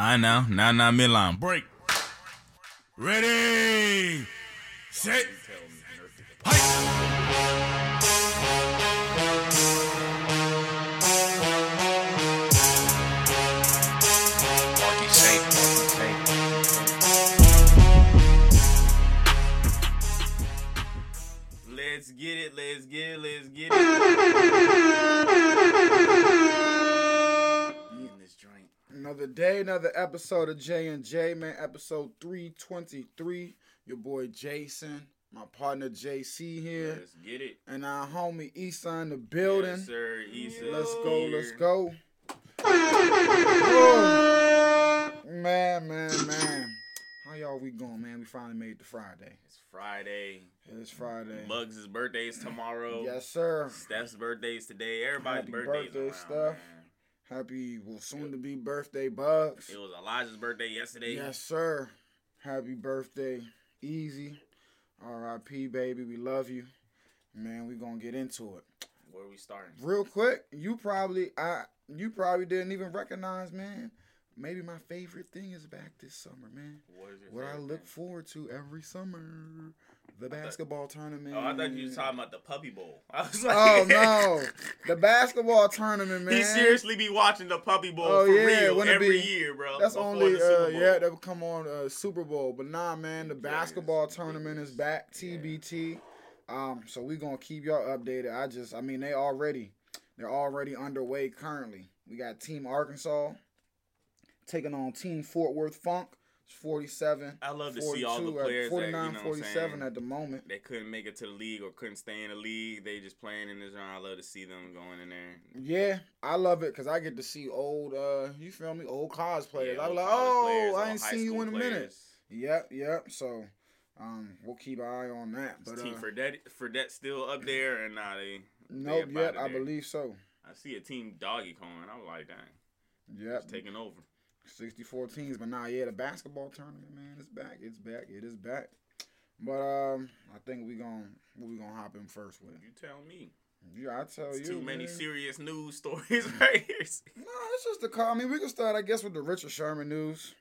I know. Now, now, midline. Break. Ready. Set. Let's get it. Let's get it. Let's get it. Another day, another episode of J and J, man. Episode 323. Your boy Jason, my partner JC here, Let's get it. and our homie Issa in the building. Yes, sir. Issa Let's go, here. let's go. Man, man, man. How y'all we going, man? We finally made it to Friday. It's Friday. It's Friday. Bugs' birthday is tomorrow. Yes, sir. Steph's birthday is today. Everybody's Happy birthdays birthday, around, Steph. man. Happy, well, soon to be birthday, Bugs. It was Elijah's birthday yesterday. Yes, sir. Happy birthday, Easy. R.I.P. baby, we love you. Man, we gonna get into it. Where we starting? Real quick, you probably I you probably didn't even recognize, man. Maybe my favorite thing is back this summer, man. What is your What I look thing? forward to every summer. The basketball tournament. Oh, I thought you were talking about the Puppy Bowl. I was like, Oh no. The basketball tournament, man. He seriously be watching the Puppy Bowl Oh, for yeah, real every be- year, bro. That's only uh yeah that would come on uh, Super Bowl, but nah, man, the basketball tournament is back, TBT. Um, so we gonna keep y'all updated. I just, I mean, they already, they're already underway currently. We got Team Arkansas taking on Team Fort Worth Funk. It's 47. I love to see all the 42 at players that, you know 49, what I'm 47 saying? at the moment. They couldn't make it to the league or couldn't stay in the league. They just playing in this round. I love to see them going in there. Yeah, I love it because I get to see old, uh, you feel me, old cosplayers. Yeah, I be old like, oh, players, I ain't seen you in a minute. Yep, yep. So, um, we'll keep an eye on that. But Team uh, Fredette, Fredette still up there, and nah, they. nope, yet outta I believe so. I see a team Doggy Coin. I was like, dang, Yep, it's taking over. 64 teams. But nah, yeah, the basketball tournament, man, it's back. It's back. It is back. But um, I think we gon' what we gonna hop in first with. You tell me. Yeah, I tell It's you. too many man. serious news stories right here. No, it's just the call. I mean, we can start, I guess, with the Richard Sherman news.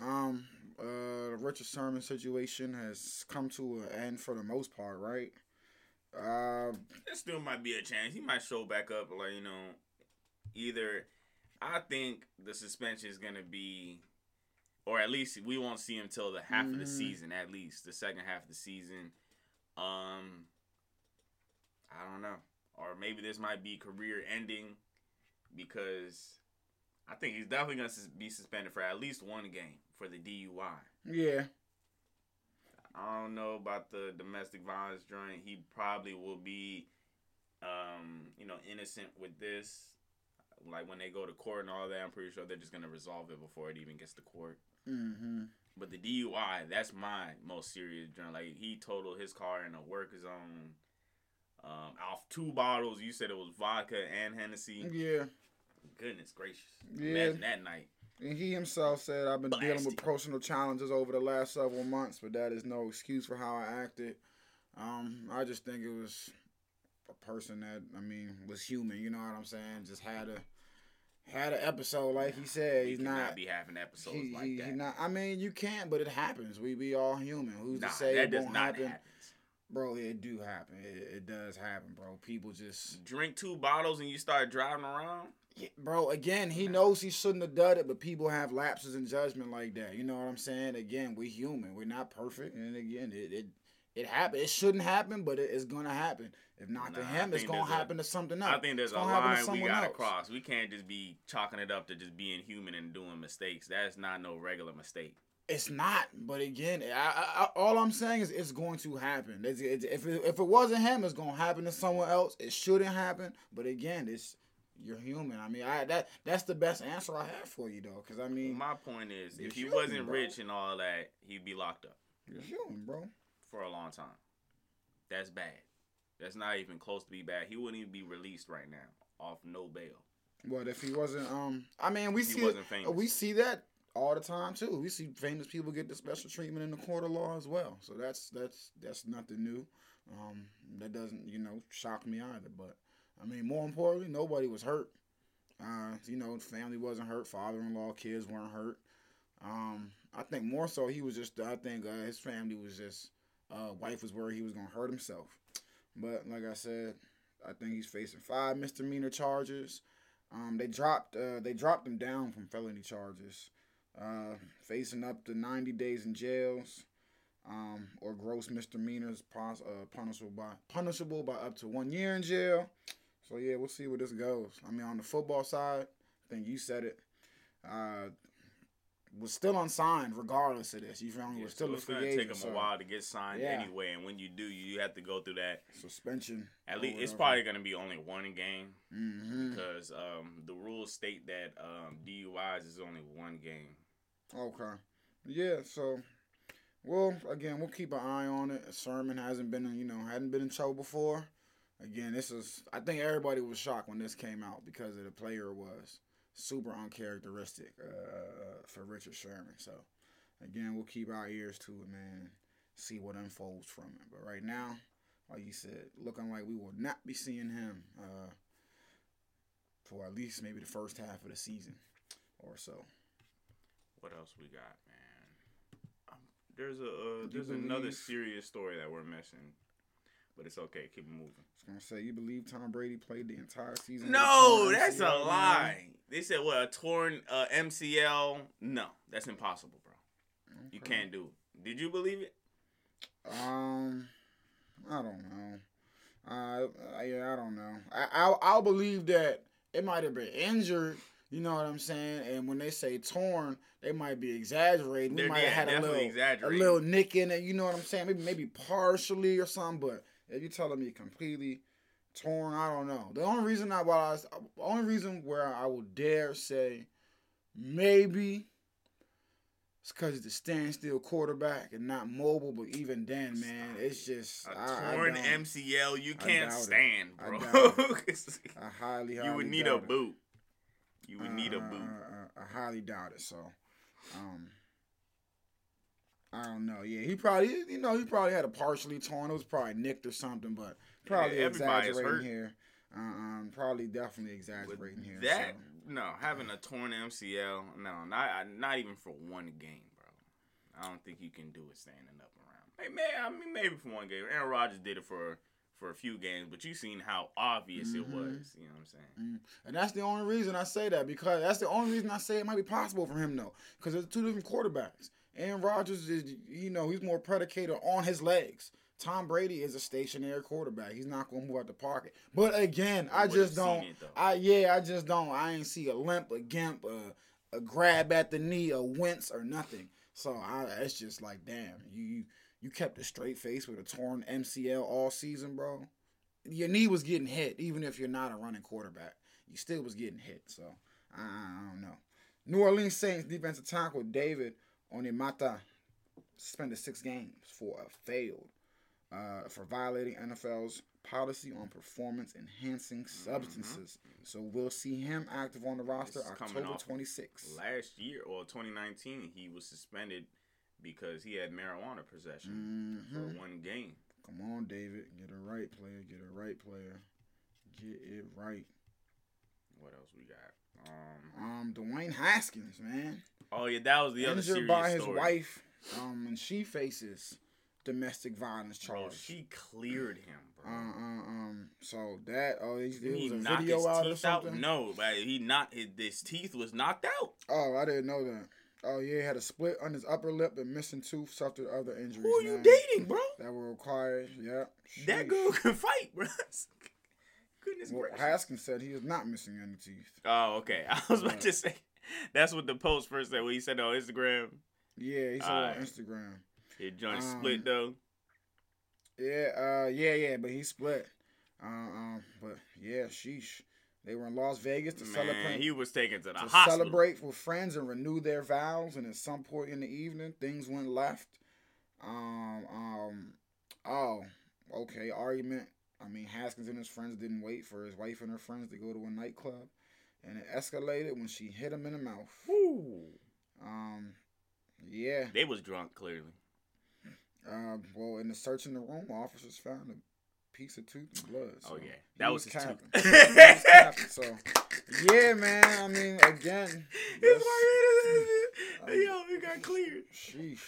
Um, uh, the Richard Sherman situation has come to an end for the most part, right? Uh, There still might be a chance. He might show back up, like you know, either. I think the suspension is gonna be, or at least we won't see him till the half of the Mhm. season, at least the second half of the season. Um, I don't know, or maybe this might be career ending, because I think he's definitely gonna be suspended for at least one game for the DUI. yeah, I don't know about the domestic violence joint. He probably will be, um, you know, innocent with this. Like when they go to court and all that, I'm pretty sure they're just gonna resolve it before it even gets to court. mm-hmm. But the DUI, that's my most serious joint. Like he totaled his car in a work zone. Um, off two bottles. You said it was vodka and Hennessy. yeah. Goodness gracious! Yeah. Imagine that night. And he himself said, "I've been dealing with personal challenges over the last several months, but that is no excuse for how I acted." Um, I just think it was a person that I mean was human. You know what I'm saying? Just had a had an episode, like he said. He's cannot not. be having episodes He, like he- that. he not. I mean, you can't, but it happens. We be all human. Who's nah, to say that it does won't not happen, happen. bro? It do happen. It, it does happen, bro. People just, drink two bottles and you start driving around. Yeah, bro. Again, he knows he shouldn't have done it, but people have lapses in judgment like that. You know what I'm saying? Again, we're human. We're not perfect, and again, it it it happened. It shouldn't happen, but it, it's gonna happen. If not to Nah, I him, it's gonna there's a- happen to something else. I think there's a line we gotta else. cross. We can't just be chalking it up to just being human and doing mistakes. That's not no regular mistake. It's not, but again, I, I, I, all I'm saying is it's going to happen. It's, it's, if it, if it wasn't him, it's gonna happen to someone else. It shouldn't happen, but again, it's you're human. I mean, I that that's the best answer I have for you though, because I mean, My point is, if he human, wasn't bro. rich and all that, he'd be locked up you're human, bro. For a long time. That's bad. That's not even close to be bad. He wouldn't even be released right now off no bail. What if he wasn't? Um, I mean, we see we see that all the time too. We see famous people get the special treatment in the court of law as well. So that's that's that's nothing new. Um, that doesn't you know shock me either. But I mean, more importantly, nobody was hurt. Uh, you know, family wasn't hurt. Father-in-law, kids weren't hurt. Um, I think more so he was just. I think uh, his family was just. Uh, wife was worried he was gonna hurt himself. But like I said, I think he's facing five misdemeanor charges. Um, they dropped. Uh, they dropped him down from felony charges. Uh, facing up to 90 days in jails. Um, or gross misdemeanors pos- uh, punishable by punishable by up to one year in jail. So yeah, we'll see where this goes. I mean, on the football side, I think you said it. Was still unsigned regardless of this. You feel me? Yeah, was still so a it's free gonna agent. take him so a while to get signed Yeah. anyway, and when you do, you have to go through that. suspension. At least it's probably gonna be only one game hmm because um, the rules state that um, DUIs is only one game. Okay. Yeah. So, well, again, we'll keep an eye on it. Sherman hasn't been, you know, hadn't been in trouble before. Again, this is. I think everybody was shocked when this came out because of the player was super uncharacteristic uh, for Richard Sherman. So, again, we'll keep our ears to it, man. See what unfolds from it. But right now, like you said, looking like we will not be seeing him uh, for at least maybe the first half of the season or so. What else we got, man? Um, there's a uh, there's another serious story that we're missing, but it's okay. Keep it moving. I was gonna say you believe Tom Brady played the entire season. No, that's a lie. They said what a torn uh, MCL. No, that's impossible, bro. You can't do it. Did you believe it? Um, I don't know. Uh, yeah, I don't know. I I'll, I'll believe that it might have been injured. You know what I'm saying? And when they say torn, they might be exaggerating. They're- might yeah, have had a little, a little nick in it. You know what I'm saying? Maybe maybe partially or something. But if you're telling me completely torn, I don't know. The only reason I, well, I only reason where I will dare say maybe it's because it's a standstill quarterback and not mobile. But even then, man, it's just A I- I torn don't- MCL, you can't stand, I bro. doubt I highly, highly you would need a doubt it. boot. You would need a Uh, boot. uh, uh, I highly doubt it. So, um, I don't know. Yeah, he probably, you know, he probably had a partially torn. It was probably nicked or something, but probably Yeah, exaggerating here. Um, probably definitely exaggerating here. that so. no, having a torn MCL, no, not not even for one game, bro. I don't think you can do it standing up around. Hey, man, I mean maybe for one game. Aaron Rodgers did it for for a few games, but you seen how obvious it Mhm. was. You know what I'm saying? And that's the only reason I say that because that's the only reason I say it might be possible for him though, because there's two different quarterbacks. Aaron Rodgers is, you know, he's more predicated on his legs. Tom Brady is a stationary quarterback. He's not going to move out the pocket. But again, I just don't. seen it, though. I yeah, I just don't. I ain't see a limp, a gimp, a, a grab at the knee, a wince, or nothing. So I, it's just like, damn, you you you kept a straight face with a torn MCL all season, bro. Your knee was getting hit, even if you're not a running quarterback. You still was getting hit. So I, I don't know. New Orleans Saints defensive tackle David Onyemata suspended six games for a failed uh, for violating NFL's policy on performance enhancing substances. So we'll see him active on the roster October 26th. Last year or 2019, he was suspended because he had marijuana possession Mhm. for one game. Come on, David. Get it right, player. Get it right, player. Get it right. What else we got? Um, Um, Dwayne Haskins, man. Oh yeah, that was the other Injured serious by his story. wife. Um, and she faces domestic violence Bro, she cleared him, bro. Uh, uh, um, so that oh, there Didn't he was a video his out or out? No, but he knocked his, his teeth was knocked out. Oh, I didn't know that. Oh yeah, he had a split on his upper lip and missing tooth, suffered other injuries. Who are you man, dating, bro? That were required. Yeah. That girl can fight, bro. Goodness Well, gracious. Haskins said he is not missing any teeth. Oh, okay. I was about to say that's what the post first said when he said on Instagram. Yeah, he said Alright. on Instagram. His joint Um, split though. Yeah, uh, yeah, yeah, but he split. Uh, um, but yeah, sheesh. They were in Las Vegas to Man, celebrate. he was taken to the hospital. to hospital. celebrate with friends and renew their vows. And at some point in the evening, things went left. Um, um, oh, okay, argument. I mean, Haskins and his friends didn't wait for his wife and her friends to go to a nightclub, and it escalated when she hit him in the mouth. Whew. Um, yeah. They was drunk clearly. Uh, well, in the search in the room, officers found a piece of tooth and blood. Oh so yeah, that was, his capping. tooth. Was capping, so yeah, man. I mean, again, It's that's- like, yo, he got cleared. sheesh.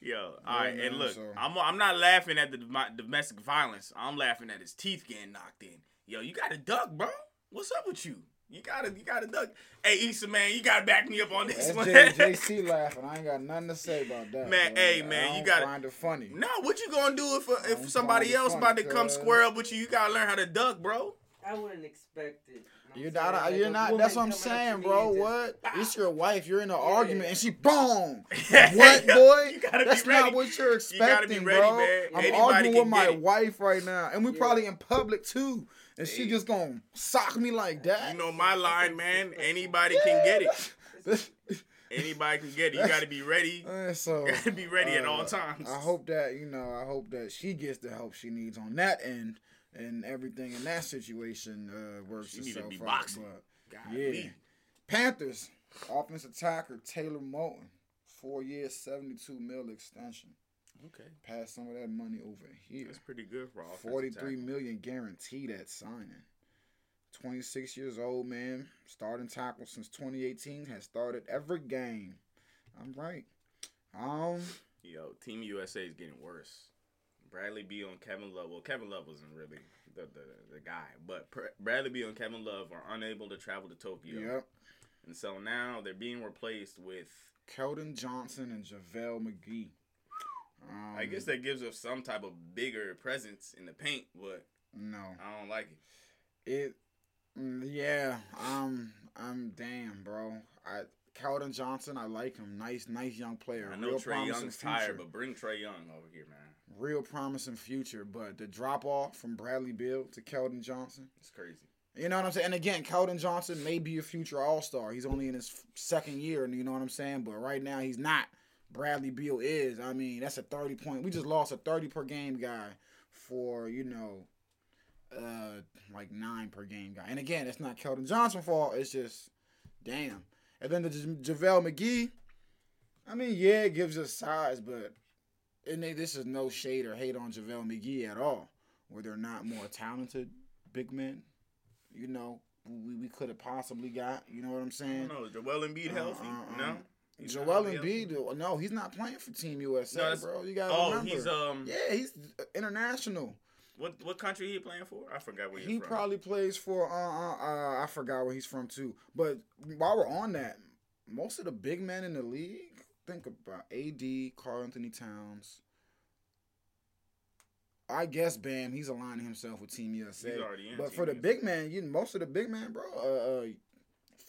Yo, all right, Yeah, and man, look, so- I'm I'm not laughing at the dom- domestic violence. I'm laughing at his teeth getting knocked in. Yo, you got a duck, bro. What's up with you? You gotta, you gotta duck. Hey, Issa, man, you gotta back me up on this That's one. J- JC laughing. I ain't got nothing to say about that. Man, bro. hey, man, you don't gotta- find it funny. no, what you gonna do if uh, if somebody else funny, about to come square up with you? You gotta learn how to duck, bro. I wouldn't expect it. You're not. like you're not. That's what I'm coming up to saying, bro. and just- What? Bah! It's your wife. You're in an Yeah. argument, and she boom. What, boy? You gotta That's be ready. not what you're expecting, gotta be ready, bro. man. I'm Anybody arguing with my get it. wife right now, and we Yeah. probably in public too. And she just gonna sock me like that. You know my line, man. Anybody can get it. Anybody can get it. You gotta be ready. Uh, so You gotta be ready at all uh, times. I hope that you know. I hope that she gets the help she needs on that end, and everything in that situation uh, works She need to be out. boxing. Yeah, Panthers offensive attacker Taylor Moton, four years, seventy-two mil extension. Okay, Pass some of that money over here. that's pretty good for offensive Forty-three tackle. million guaranteed at signing. 26 years old, man. Starting tackle since 2018. Has started every game. I'm right. Um, Yo, Team USA is getting worse. Bradley Beal and Kevin Love. Well, Kevin Love wasn't really the the, the guy, but Pr- Bradley Beal and Kevin Love are unable to travel to Tokyo, yep. and so now they're being replaced with. Keldon Johnson and JaVale McGee. Um, I guess that gives us some type of bigger presence in the paint, but no. I don't like it. It. mm, Yeah. Um. I'm damn, bro. I Keldon Johnson. I like him. Nice, nice young player. I know Real Trae Young's future. tired, but bring Trae Young over here, man. Real promising future. But the drop off from Bradley Beal to Keldon Johnson. It's crazy. You know what I'm saying? And again, Keldon Johnson may be a future All Star. He's only in his second year, and you know what I'm saying. But right now, he's not. Bradley Beal is. I mean, that's a 30 point. We just lost a 30 per game guy for you know, uh, like nine per game guy. And again, it's not Keldon Johnson's fault. It's just, damn. And then the J- JaVale McGee. I mean, yeah, it gives us size, but and they, this is no shade or hate on JaVale McGee at all. Where they're not more talented big men? You know, we, we could have possibly got. You know what I'm I saying? don't know. Is Joel Embiid Uh, healthy? uh, no. Uh, He's Joel? Embiid, no, he's not playing for Team USA, No, bro. You gotta Oh, remember. he's um. yeah, he's international. What what country he playing for? I forgot where he's from. He from. probably plays for uh, uh uh I forgot where he's from too. But while we're on that, most of the big men in the league, think about AD, Karl-Anthony Towns. I guess Bam, he's aligning himself with Team USA. He's already in but Team for the USA. big man, you most of the big man, bro, uh, uh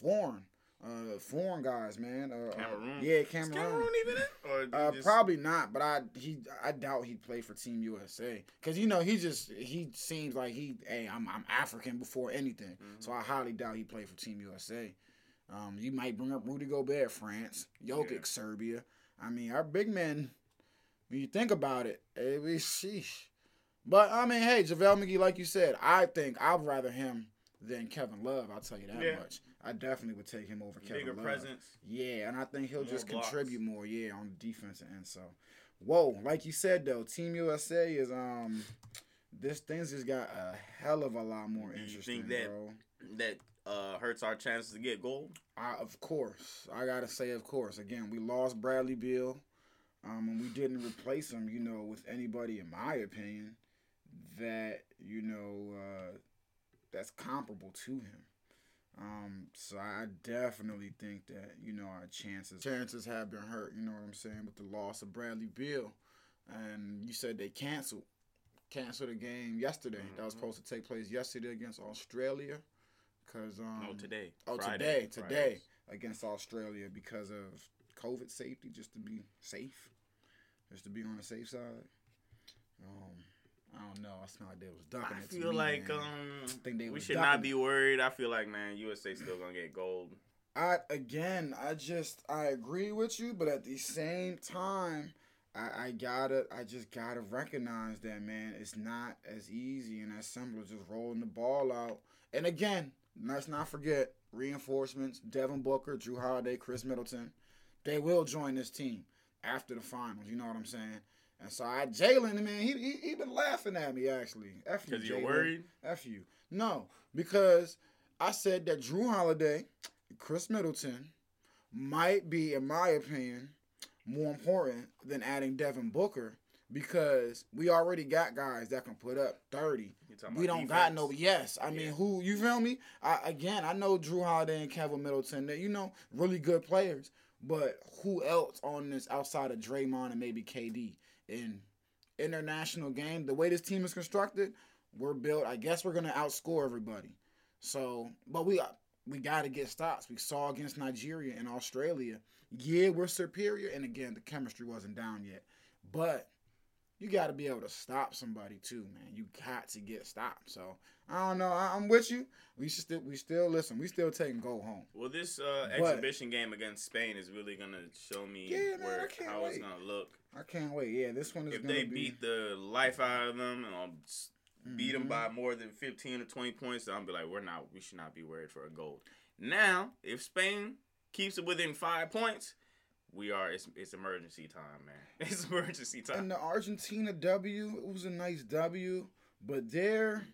foreign, uh, foreign guys, man. Uh, uh, Cameroon? yeah, Is Cameroon. Cameroon even in? Uh, just- probably not, but I he I doubt he'd play for Team USA because you know he just he seems like he hey I'm I'm African before anything, Mhm. so I highly doubt he play for Team USA. Um, you might bring up Rudy Gobert, France, Jokic, Yeah. Serbia. I mean, our big men. When you think about it, it was sheesh. But I mean, hey, JaVale McGee, like you said, I think I'd rather him than Kevin Love. I'll tell you that Yeah. much. I definitely would take him over Kevin bigger Love. presence. Yeah, and I think he'll More just blocks. contribute more, yeah, on the defensive end. So, whoa, like you said though, Team USA is um, this thing's just got a hell of a lot more Do you interesting, think that- bro. That uh hurts our chances to get gold. I, of course, I gotta say, of course. Again, we lost Bradley Beal, um, and we didn't replace him. You know, with anybody, in my opinion, that you know uh, that's comparable to him. Um, so I definitely think that you know our chances chances have been hurt. You know what I'm saying with the loss of Bradley Beal, and you said they canceled canceled a game yesterday that was Mhm. supposed to take place yesterday against Australia. Cause um, no, today. Oh, Friday. today, today Fridays. against Australia because of COVID safety, just to be safe, just to be on the safe side. Um, I don't know. I smell like they was ducking I feel me, like man. um think they we should not be worried. I feel like man, USA still gonna get gold. I again, I just I agree with you, but at the same time, I, I gotta I just gotta recognize that man, it's not as easy and as simple as just rolling the ball out. And again, let's not forget reinforcements: Devin Booker, Jrue Holiday, Khris Middleton. They will join this team after the finals. You know what I'm saying? And so I Jalen, man, he, he he been laughing at me actually. F you, Because you're worried. F you. No, because I said that Jrue Holiday, Khris Middleton, might be, in my opinion, more important than adding Devin Booker because we already got guys that can put up 30. We don't got no yes. I mean, Yeah. who you feel me? I, again, I know Jrue Holiday and Kevin Middleton. They you know really good players, but who else on this outside of Draymond and maybe KD in international game? The way this team is constructed, we're built. I guess we're gonna outscore everybody. So, but we we got to get stops. We saw against Nigeria and Australia. Yeah, we're superior, and again, the chemistry wasn't down yet, but you got to be able to stop somebody too, man. You got to get stopped. So I don't know. I, I'm with you. We should still, we still listen. We still taking go home. Well, this uh, But- exhibition game against Spain is really gonna show me Yeah, man, where how it's gonna look. I can't wait. Yeah, this one is If they be. beat the life out of them and I'll beat them Mhm. by more than fifteen or twenty points, I'll be like, we're not. We should not be worried for a gold. Now, if Spain keeps it within five points, we are. It's, it's emergency time, man. It's emergency time. And the Argentina W, it was a nice W, but they're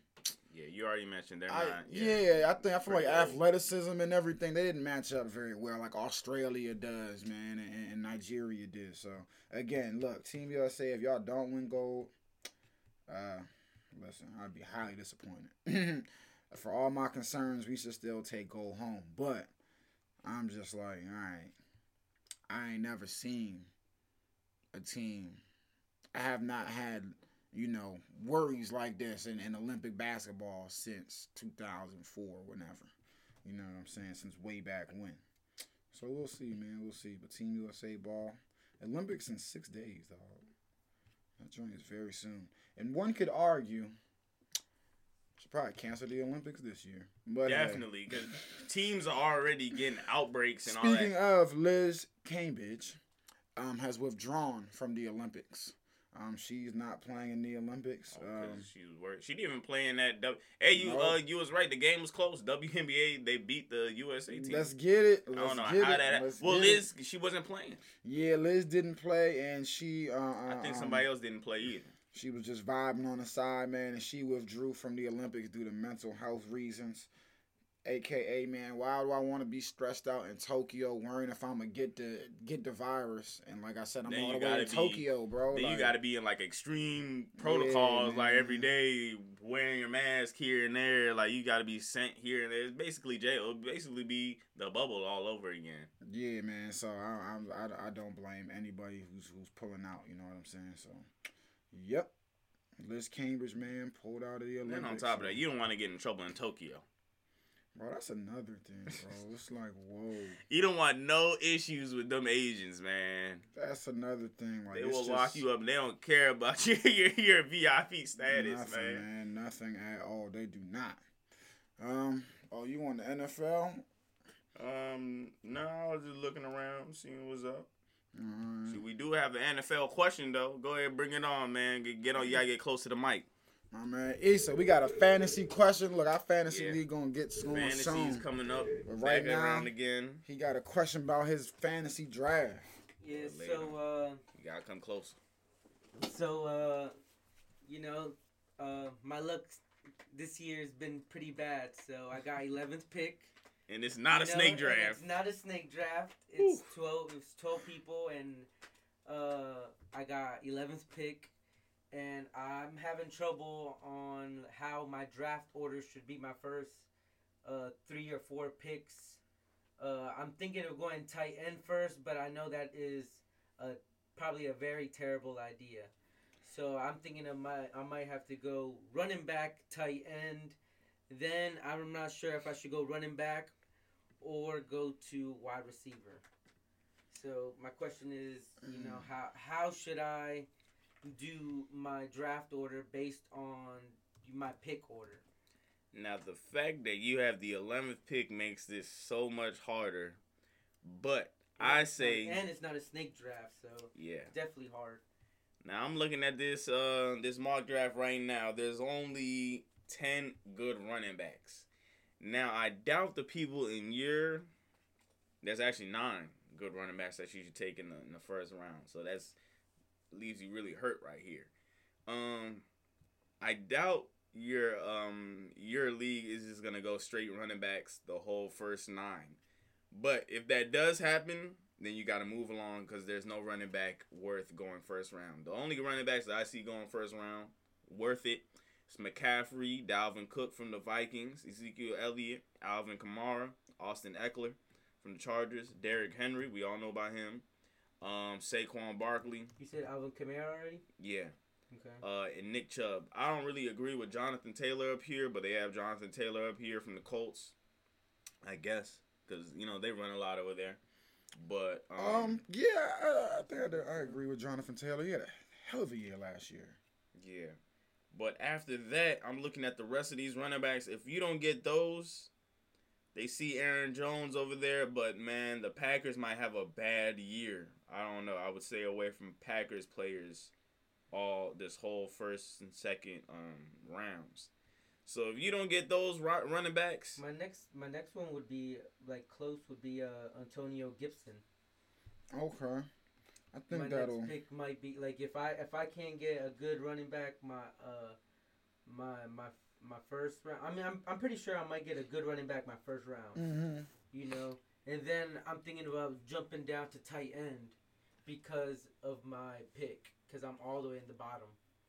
yeah, you already mentioned they're I, not. yeah, I think I feel like athleticism and everything they didn't match up very well, like Australia does, man, and, and Nigeria did. So again, look, Team USA, if y'all don't win gold, uh, listen, I'd be highly disappointed. For all my concerns, we should still take gold home, but I'm just like, all right, I ain't never seen a team. I have not had you know, worries like this in, in Olympic basketball since 2004, whenever. You know what I'm saying? Since way back when. So we'll see, man. We'll see. But Team USA ball, Olympics in six days, dog. That joint is very soon. And one could argue, should probably cancel the Olympics this year. But. Definitely, because teams are already getting outbreaks and Speaking all that. of Liz Cambage, um, has withdrawn from the Olympics. Um, she's not playing in the Olympics. Oh, Um, she was worried. She didn't even play in that. W- hey, you No. uh, you was right. The game was close. WNBA they beat the USA team. let's get it. I Let's don't know how it. that. Let's well, get it. Liz, she wasn't playing. Yeah, Liz didn't play, and she. Uh, I think um, somebody else didn't play either. She was just vibing on the side, man, and she withdrew from the Olympics due to mental health reasons. AKA, man, why do I want to be stressed out in Tokyo, worrying if I'm gonna get the get the virus? And like I said, I'm Then all the way be- Tokyo, bro. Then you got to be in like extreme protocols, like every day wearing your mask here and there. Like you got to be sent here and there. It's basically jail. It'll basically be the bubble all over again. Yeah, man. So I, I, I, I don't blame anybody who's who's pulling out. You know what I'm saying? So, yep. Liz Cambage, man, pulled out of the Olympics. And on top of that, you don't want to get in trouble in Tokyo. bro, that's another thing, bro. it's like, whoa, You don't want no issues with them Asians, man. that's another thing. Like They will just lock you up. and They don't care about your your, your VIP status, nothing, man. man. Nothing at all. They do not. Um. Oh, you on the NFL? Um, no, I was just looking around, seeing what's up. Alright. See, we do have an NFL question though. Go ahead, bring it on, man. Get, get on. You gotta get close to the mic. My man, Issa, we got a fantasy question. Look, our fantasy Yeah. league gonna get going Fantasy's soon. coming up. But right back now- again. He got a question about his fantasy draft. Yeah, Later. so uh You gotta come close. so uh you know, uh my luck this year has been pretty bad. So I got 11th pick. And it's not a you know, snake and draft. It's not a snake draft. It's 12 it's 12 people and uh I got 11th pick and I'm having trouble on how my draft order should be my first uh 3 or 4 picks. Uh I'm thinking of going tight end first, but I know that is a probably a very terrible idea. So I'm thinking I might I might have to go running back, tight end. Then I'm not sure if I should go running back or go to wide receiver. So my question is, you know, how how should I do my draft order based on my pick order? Now the fact that you have the eleventh pick makes this so much harder. But I say and it's not a snake draft, so yeah. definitely hard. Now I'm looking at this uh this mock draft right now. There's only ten good running backs. Now I doubt the people in your there's actually nine good running backs that you should take in the in the first round. So that's leaves you really hurt right here. Um, I doubt your um your league is just gonna go straight running backs the whole first nine. But if that does happen, then you got to move along because there's no running back worth going first round. The only running backs that I see going first round worth it is McCaffrey, Dalvin Cook from the Vikings, Ezekiel Elliott, Alvin Kamara, Austin Ekeler from the Chargers, Derrick Henry, we all know about him. Um, Saquon Barkley, You said Alvin Kamara already. yeah, Okay. uh, and Nick Chubb. I don't really agree with Jonathan Taylor up here, but they have Jonathan Taylor up here from the Colts, I guess, because you know they run a lot over there. But um, Um, yeah, I, I think I, I agree with Jonathan Taylor. He had a hell of a year last year. yeah, but after that, I'm looking at the rest of these running backs. If you don't get those, they see Aaron Jones over there, but man, the Packers might have a bad year. I don't know. I would stay away from Packers players all this whole first and second um rounds. So if you don't get those running backs, My next my next one would be like close would be uh Antonio Gibson. Okay, I think my that'll. next pick might be like if I if I can't get a good running back, my uh my my my first round. I mean, I'm I'm pretty sure I might get a good running back my first round. hmm You know, and then I'm thinking about jumping down to tight end because of my pick because I'm all the way in the bottom.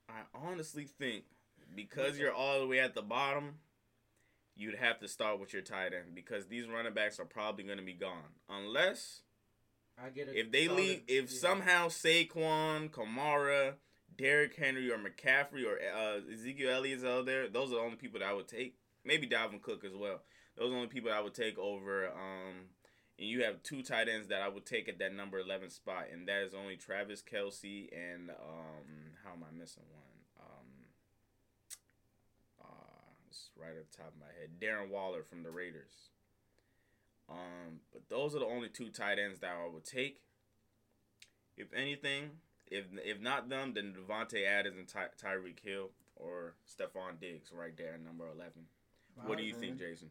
I honestly think because you're all the way at the bottom, you'd have to start with your tight end because these running backs are probably going to be gone unless I get a if they solid- leave if yeah. somehow Saquon, Kamara, Derrick Henry, or McCaffrey or uh, Ezekiel Elliott's out there, those are the only people that I would take. Maybe Dalvin Cook as well. Those are the only people I would take over. Um, and you have two tight ends that I would take at that number eleven spot, and that is only Travis Kelce and um, how am I missing one? Um, uh, it's right at the top of my head. Darren Waller from the Raiders. Um, but those are the only two tight ends that I would take. If anything, if if not them, then Davante Adams and Ty- Tyreek Hill or Stefon Diggs right there at number eleven. What do you think, Jason?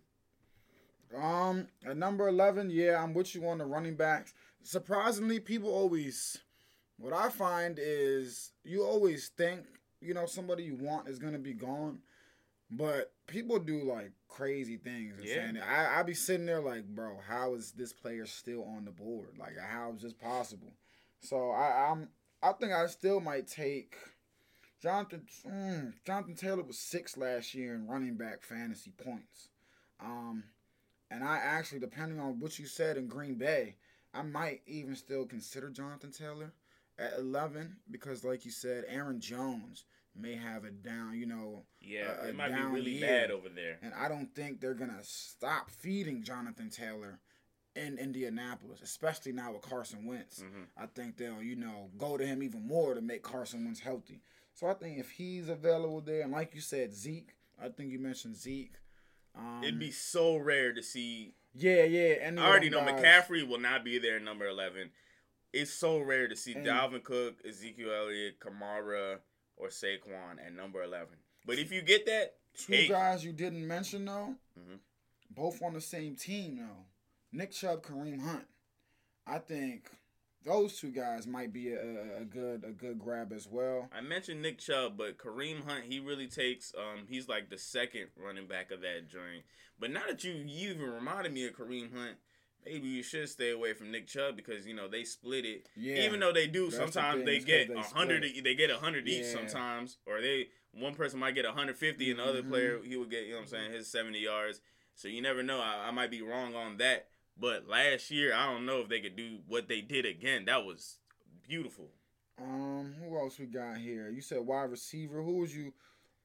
Um, at number eleven, yeah, I'm with you on the running backs. Surprisingly, people always. What I find is you always think you know somebody you want is gonna be gone, but people do like crazy things. And Yeah. saying, I I be sitting there like, bro, how is this player still on the board? Like, how is this possible? So I I'm I think I still might take. Jonathan mm, Jonathan Taylor was six last year in running back fantasy points. Um, and I actually, depending on what you said in Green Bay, I might even still consider Jonathan Taylor at 11 because, like you said, Aaron Jones may have it down, you know, Yeah, Uh, it might be really year. bad over there. and I don't think they're going to stop feeding Jonathan Taylor in Indianapolis, especially now with Carson Wentz. Mhm. I think they'll, you know, go to him even more to make Carson Wentz healthy. So I think if he's available there, and like you said, Zeke, I think you mentioned Zeke. Um, It'd be so rare to see. yeah, yeah. Any I already know guys. McCaffrey will not be there at number eleven. It's so rare to see And- Dalvin Cook, Ezekiel Elliott, Kamara, or Saquon at number eleven. But if you get that, Two guys you didn't mention though, Mhm. both on the same team though. Nick Chubb, Kareem Hunt. I think those two guys might be a, a good a good grab as well. I mentioned Nick Chubb, but Kareem Hunt, he really takes. Um, he's like the second running back of that joint. But now that you you even reminded me of Kareem Hunt, maybe you should stay away from Nick Chubb because you know they split it. Yeah. Even though they do, the sometimes thing, they it's 'cause get a hundred. They get a hundred each sometimes, or they one person might get hundred fifty, and the other Mhm. player he would get. You know what I'm saying? His seventy yards. So you never know. I, I might be wrong on that. But last year, I don't know if they could do what they did again. That was beautiful. Um, who else we got here? You said wide receiver. Who was you?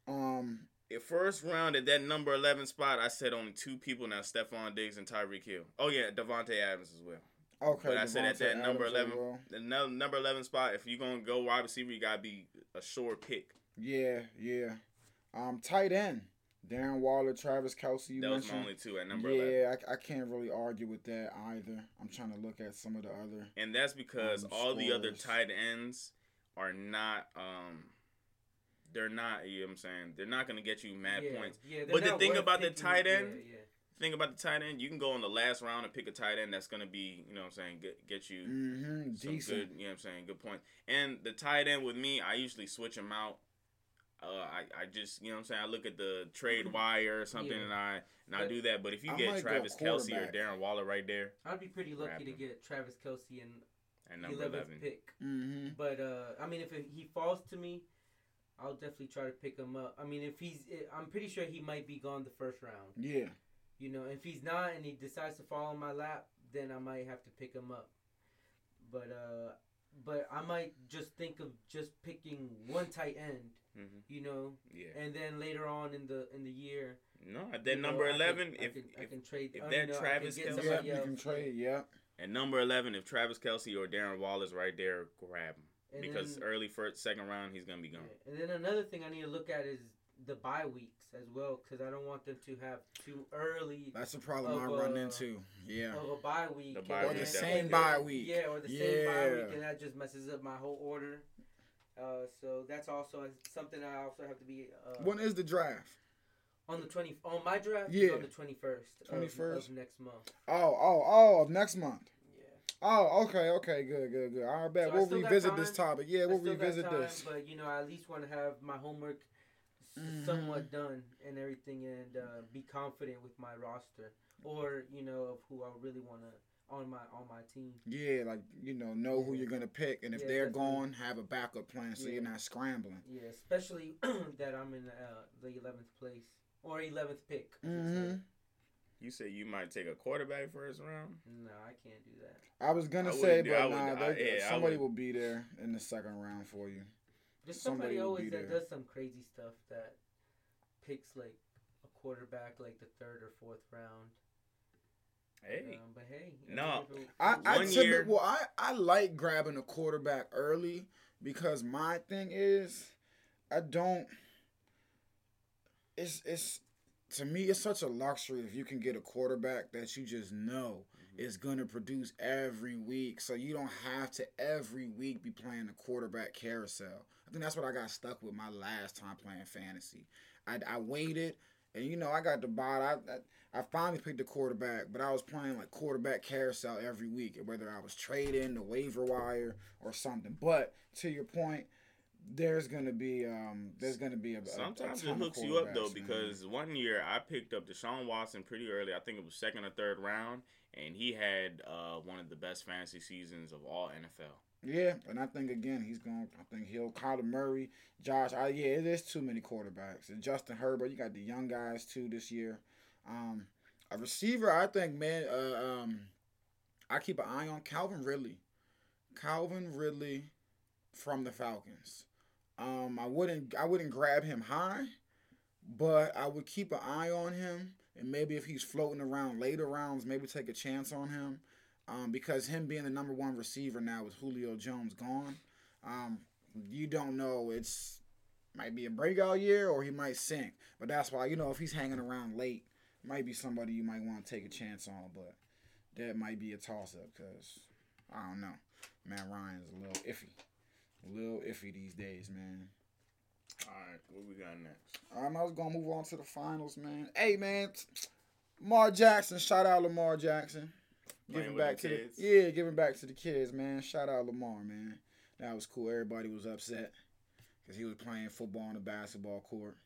Um, first round at that number eleven spot, I said only two people now: Stefon Diggs and Tyreek Hill. Oh yeah, Davante Adams as well. okay. But I said at that number Adams as eleven, well. the no- number eleven spot, if you're gonna go wide receiver, you gotta be a sure pick. Yeah, yeah. Um, tight end. Darren Waller, Travis Kelce. You that was my mentioned. only two at number eleven. yeah, I, I can't really argue with that either. I'm trying to look at some of the other. And that's because Um, all the other tight ends are not um they're not you know what I'm saying? They're not gonna get you mad yeah, points. Yeah, But the thing worth about the tight end- yeah. thing about the tight end, you can go in the last round and pick a tight end that's gonna be, you know what I'm saying, get get you Mm-hmm. some Decent. good, you know what I'm saying, good point. And the tight end with me, I usually switch them out. Uh, I, I just, you know what I'm saying, I look at the trade wire or something Yeah. and I and I But do that. But if you I get Travis Kelce or. Darren Waller right there I'd be pretty lucky Grab to get Travis Kelce and at number eleventh 11. pick. Mm-hmm. But uh, I mean, if it, he falls to me, I'll definitely try to pick him up. I mean, if he's, I'm pretty sure he might be gone the first round. Yeah. You know, if he's not and he decides to fall on my lap, then I might have to pick him up. But uh, but I might just think of just picking one tight end. hmm You know, Yeah. and then later on in the in the year, No, at you that know, number I can- 11, I if, I if can trade. if I that mean, no, I can Travis get Kelce- Yeah, somebody you can trade. Yeah. at number 11, if Travis Kelce or Darren Waller's right there, grab him. And because then- early first, second round, he's gonna be gone. Yeah. And then another thing I need to look at is the bye weeks as well, because I don't want them to have too early That's the problem I run into. Yeah. of a bye week. The and bye Or week, the then- definitely. same and bye week. Yeah, or the same bye week, and that just messes up my whole order. Uh, so that's also something I also have to be uh, When is the draft? on the twenty on my draft. Yeah. on the twenty first. 21st? next month. Oh, oh, oh, of next month. Yeah. Oh, okay, okay, good, good, good. All right, bet So we'll revisit this topic. Yeah, we'll revisit time, this. But you know, I at least want to have my homework Mhm. somewhat done and everything, and uh, be confident with my roster, or you know, of who I really want to on my on my team. Yeah, like you know, know who you're gonna pick, and if Yeah, they're gone, have a backup plan so you're not scrambling. Yeah, especially that I'm in uh, the eleventh place or eleventh pick. Mm-hmm. Say. You say you might take a quarterback first round? No, I can't do that. I was gonna I say, wouldn't do- I but would- nah, I- they- yeah, somebody will be there in the second round for you. There's Somebody somebody, always that does some crazy stuff that picks like a quarterback like the third or fourth round. Hey. Um, but hey, No. if I, I One typically, year- well, I, I like grabbing a quarterback early because my thing is, I don't. It's it's to me it's such a luxury if you can get a quarterback that you just know mm-hmm. is gonna produce every week, so you don't have to every week be playing the quarterback carousel. I think that's what I got stuck with my last time playing fantasy. I, I waited, and you know I got the bot. I, I I finally picked the quarterback, but I was playing like quarterback carousel every week, whether I was trading the waiver wire or something. But to your point, there's gonna be um there's gonna be a, a- a Sometimes it hooks you up though man. because one year I picked up Deshaun Watson pretty early. I think it was second or third round, and he had uh, one of the best fantasy seasons of all NFL. yeah, and I think again he's going. I think he'll Kyler Murray, Josh. I, yeah, it is too many quarterbacks. And Justin Herbert, you got the young guys too this year. Um, a receiver, I think, man. Uh, um, I keep an eye on Calvin Ridley. Calvin Ridley from the Falcons. Um, I wouldn't I wouldn't grab him high, but I would keep an eye on him and maybe if he's floating around later rounds, maybe take a chance on him. Um, because him being the number one receiver now with Julio Jones gone, um, you don't know. It's might be a breakout year or he might sink. But that's why you know if he's hanging around late, might be somebody you might want to take a chance on. But that might be a toss up because I don't know. Matt Ryan's a little iffy, a little iffy these days, man. All right, what we got next? All right, I was gonna move on to the finals, man. Hey, man, Lamar Jackson. Shout out Lamar Jackson. Giving back the to kids? the yeah, giving back to the kids, man. Shout out Lamar, man. That was cool. Everybody was upset because he was playing football on the basketball court.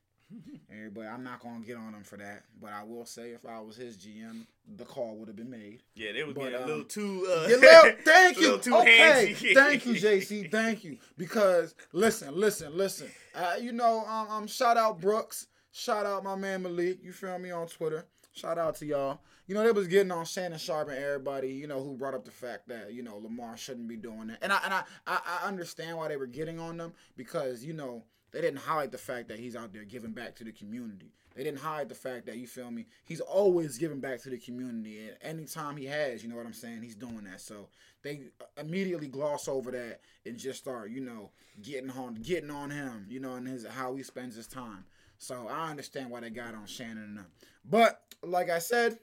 Everybody, I'm not gonna get on him for that, but I will say if I was his GM, the call would have been made. Yeah, they But, getting a um, little too. Uh, little, thank you. okay, thank you, JC. Thank you. Because listen, listen, listen. Uh, you know, um, um, shout out Brooks. Shout out my man Malik. You feel me on Twitter. Shout out to y'all. You know, they was getting on Shannon Sharpe and everybody, you know, who brought up the fact that, you know, Lamar shouldn't be doing that. And I and I, I, I understand why they were getting on them because, you know, they didn't highlight the fact that he's out there giving back to the community. They didn't highlight the fact that you feel me. He's always giving back to the community, and anytime he has, you know what I'm saying. He's doing that. So they immediately gloss over that and just start, you know, getting on, getting on him, you know, and his how he spends his time. So I understand why they got on Shannon and them. But like I said,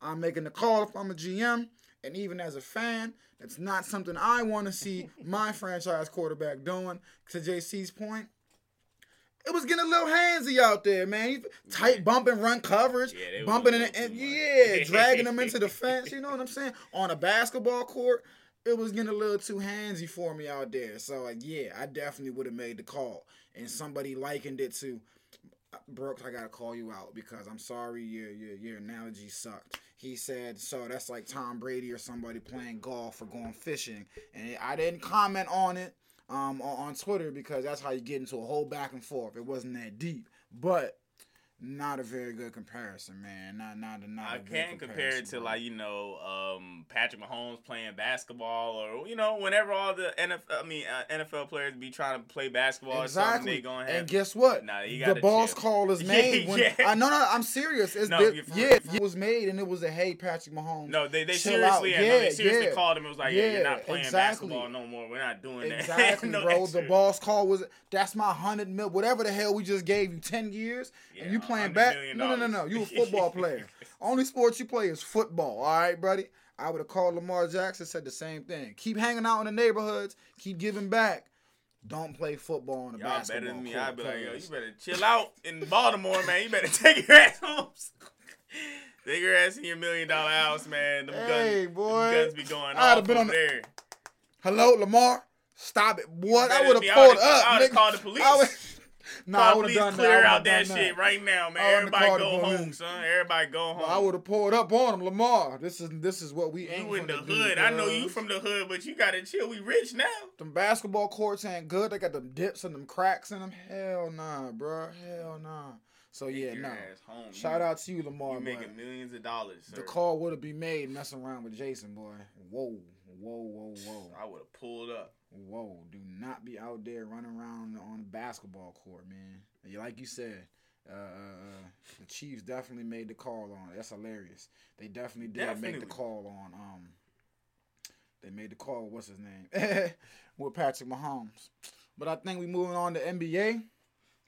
I'm making the call if I'm a GM, and even as a fan, it's not something I want to see my franchise quarterback doing. To JC's point, it was getting a little handsy out there, man. Tight bump and run coverage, Yeah, bumping in the, and, yeah, dragging them into the fence. You know what I'm saying? On a basketball court, it was getting a little too handsy for me out there. So like, yeah, I definitely would have made the call, and somebody likened it to. Brooks, I gotta call you out because I'm sorry your your your analogy sucked. He said so that's like Tom Brady or somebody playing golf or going fishing, and I didn't comment on it um on, on Twitter because that's how you get into a whole back and forth. It wasn't that deep, but not a very good comparison, man. Not not a not. I a can't compare it to like you know um, Patrick Mahomes playing basketball or you know whenever all the NFL I mean uh, NFL players be trying to play basketball or something Exactly. they have And guess what? Nah, you the gotta boss call is Yeah, made when yeah. I no no I'm serious. It's No, the- yeah, it was made and it was a hey Patrick Mahomes. no they they seriously yeah, no, they seriously yeah. called him it was like yeah, you're not playing exactly. basketball no more we're not doing that Exactly, No bro. The boss call was that's my hundred mil, whatever the hell we just gave you, ten years, Yeah, and you playing $100 back. No, no, no, no. You a football player. Only sport you play is football. All right, buddy. I would have called Lamar Jackson, said the same thing. Keep hanging out in the neighborhoods. Keep giving back. Don't play football on the Y'all basketball better than me. I'd be like, yo, you better chill out in Baltimore, man. You better take your ass home. take your ass in your million dollar house, man. Them Hey, guns, boy. guns be going I'd have been on the- there. Hello, Lamar. Stop it. What? I would have pulled up. I would've called the police. I would, nah, I would have done that. clear I would've out that shit right now, man. Everybody go home, police. son. Everybody go home. I would have pulled up on him, Lamar. This is this is what we ain't. you in the do, hood. I know you from the hood, but you gotta chill. We rich now. Them basketball courts ain't good. They got them dips and them cracks in them. Hell nah, bro. Hell nah. So yeah, no. Shout you, out to you, Lamar. You making millions of dollars. Sir. the call would have been made messing around with Jason, boy. Whoa, whoa, whoa, whoa, I would have pulled up. whoa. Do not be out there running around on the basketball court, man. Like you said, uh, uh, uh, the Chiefs definitely made the call on. it. That's hilarious. They definitely did make the call on. Um, they made the call. What's his name? with Patrick Mahomes. But I think we moving on to NBA.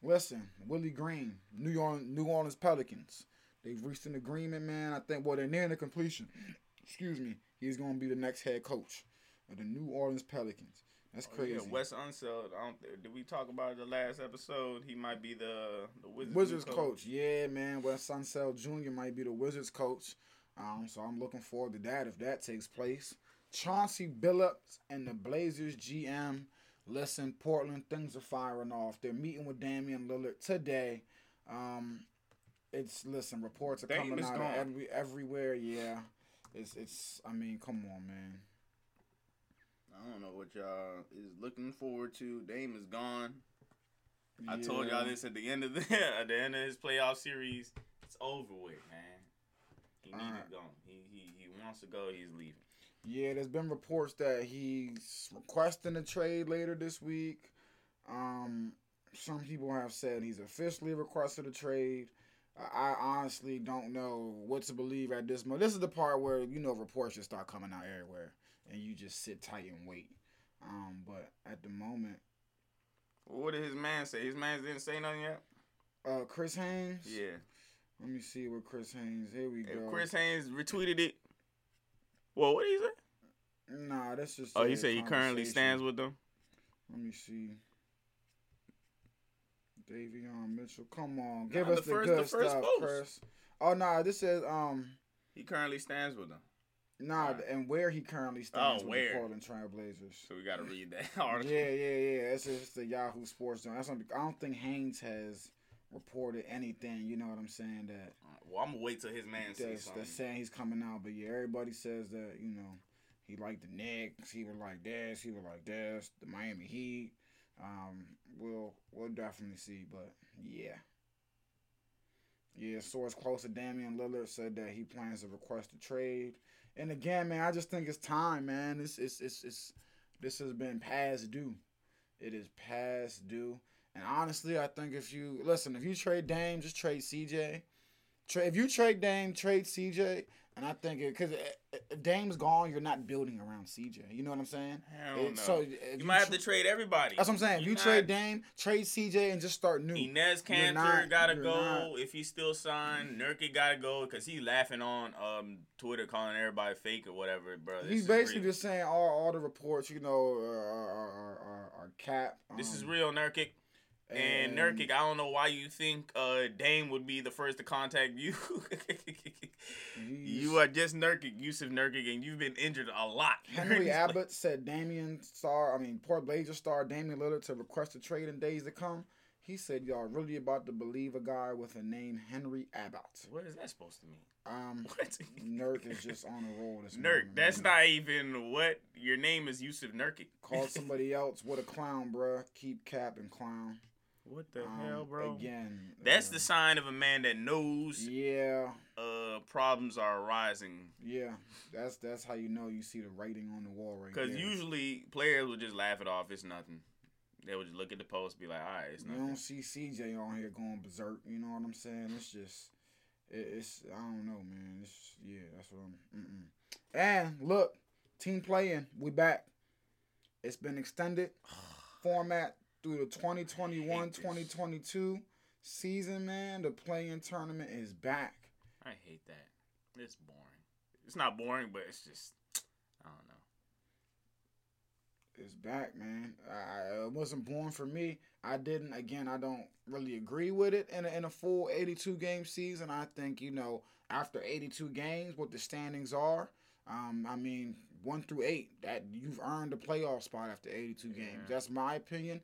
Listen, Willie Green, New York, New Orleans Pelicans. They've reached an agreement, man. I think, well, they're nearing the completion. Excuse me. He's going to be the next head coach of the New Orleans Pelicans. That's Oh, crazy. yeah, Wes Unseld. I don't. Did we talk about it the last episode? He might be the the Wizards, Wizards new coach. Yeah, man. Wes Unseld Jr. might be the Wizards coach. Um, so I'm looking forward to that if that takes place. Chauncey Billups and the Blazers GM. Listen, Portland, things are firing off. They're meeting with Damian Lillard today. Um, it's listen, reports are Dame coming out every everywhere. Yeah, it's it's. I mean, come on, man. I don't know what y'all is looking forward to. Dame is gone. I told y'all this at the end of the at the end of his playoff series. It's over with, man. He needs Alright. to go. He, he he wants to go. He's leaving. Yeah, there's been reports that he's requesting a trade later this week. Um, some people have said he's officially requested a trade. I honestly don't know what to believe at this moment. This is the part where you know reports just start coming out everywhere, and you just sit tight and wait. Um, but at the moment, What did his man say? His man didn't say nothing yet. uh, Chris Haynes. Yeah. Let me see what Chris Haynes. Here we If go. Chris Haynes retweeted it. Well, what did he say? Nah, that's just. Oh, he said he currently stands with them. Let me see. Davion Mitchell, come on, give Nah, us the the, first- good the first stuff, post. Chris. Oh nah, this says um He currently stands with them. nah, Alright. and where he currently stands Oh, with where? the Portland Trailblazers. So we gotta read that article. yeah, yeah. Yeah. It's just the Yahoo Sports. Zone. That's not, I don't think Haynes has reported anything. You know what I'm saying? That Well, I'm gonna wait till his man says something. that's saying he's coming out. But yeah, everybody says that you know he liked the Knicks. He would like this. He would like this. The Miami Heat. Um, we'll we'll definitely see. But yeah, yeah. Source close to Damian Lillard said that he plans to request a trade. And again, man, I just think it's time, man. It's it's it's, it's this has been past due. It is past due. And honestly, I think if you listen, if you trade Dame, just trade CJ. Tra- if you trade Dame, trade CJ, and I think because if Dame's gone, you're not building around CJ. You know what I'm saying? Hell It- no. So if you might have to trade everybody. That's what I'm saying. If You you not- trade Dame, trade CJ, and just start new. Enes You're Kanter not- gotta go not- if he's still signed. Nurkic gotta go because he's laughing on um Twitter, calling everybody fake or whatever, bro. This He's basically real. just saying all, all the reports, you know, are, are, are, are, are cap. This is um, real, Nurkic. And Nurkic, I don't know why you think uh, Dame would be the first to contact you. you are just Nurkic, Yusuf Nurkic, and you've been injured a lot. Henry Abbott said Damian star, I mean, poor Blazer star Damian Lillard to request a trade in days to come. He said, "Y'all really about to believe a guy with a name Henry Abbott." What is that supposed to mean? Um, What? Nurk is just on a roll. This Nurk. morning, That's man. not even what your name is. Yusuf Nurkic. Call somebody else. What a clown, bruh. Keep cap and clown. What the Um, hell, bro? Again, That's uh, the sign of a man that knows Yeah, uh problems are arising. yeah. That's that's how you know you see the writing on the wall right Because usually players would just laugh it off. It's nothing. They would just look at the post, be like, "All right, it's nothing." You don't see CJ on here going berserk. You know what I'm saying? It's just, it, it's I don't know, man. It's yeah, that's what I'm. Mm-mm. And look, team play-in, we back. It's been extended format through the 2021-2022 season, man. The play-in tournament is back. I hate that. It's boring. It's not boring, but it's just I don't know. It's back, man. I, it wasn't born for me. I didn't. Again, I don't really agree with it in a, in a full 82 game season. I think you know after 82 games, what the standings are. Um, I mean, one through eight, that you've earned a playoff spot after 82 games. Yeah. That's my opinion.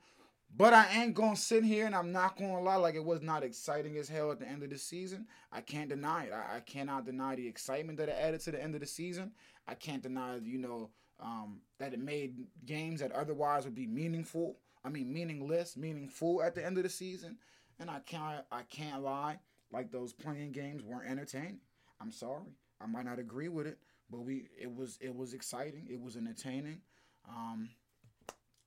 But I ain't gonna sit here and I'm not gonna lie like it was not exciting as hell at the end of the season. I can't deny it. I, I cannot deny the excitement that it added to the end of the season. I can't deny, you know, um, that it made games that otherwise would be meaningful. I mean, meaningless, meaningful at the end of the season. And I can't, I can't lie. Like those play-in games weren't entertaining. I'm sorry. I might not agree with it, but we, it was, it was exciting. It was entertaining. Um,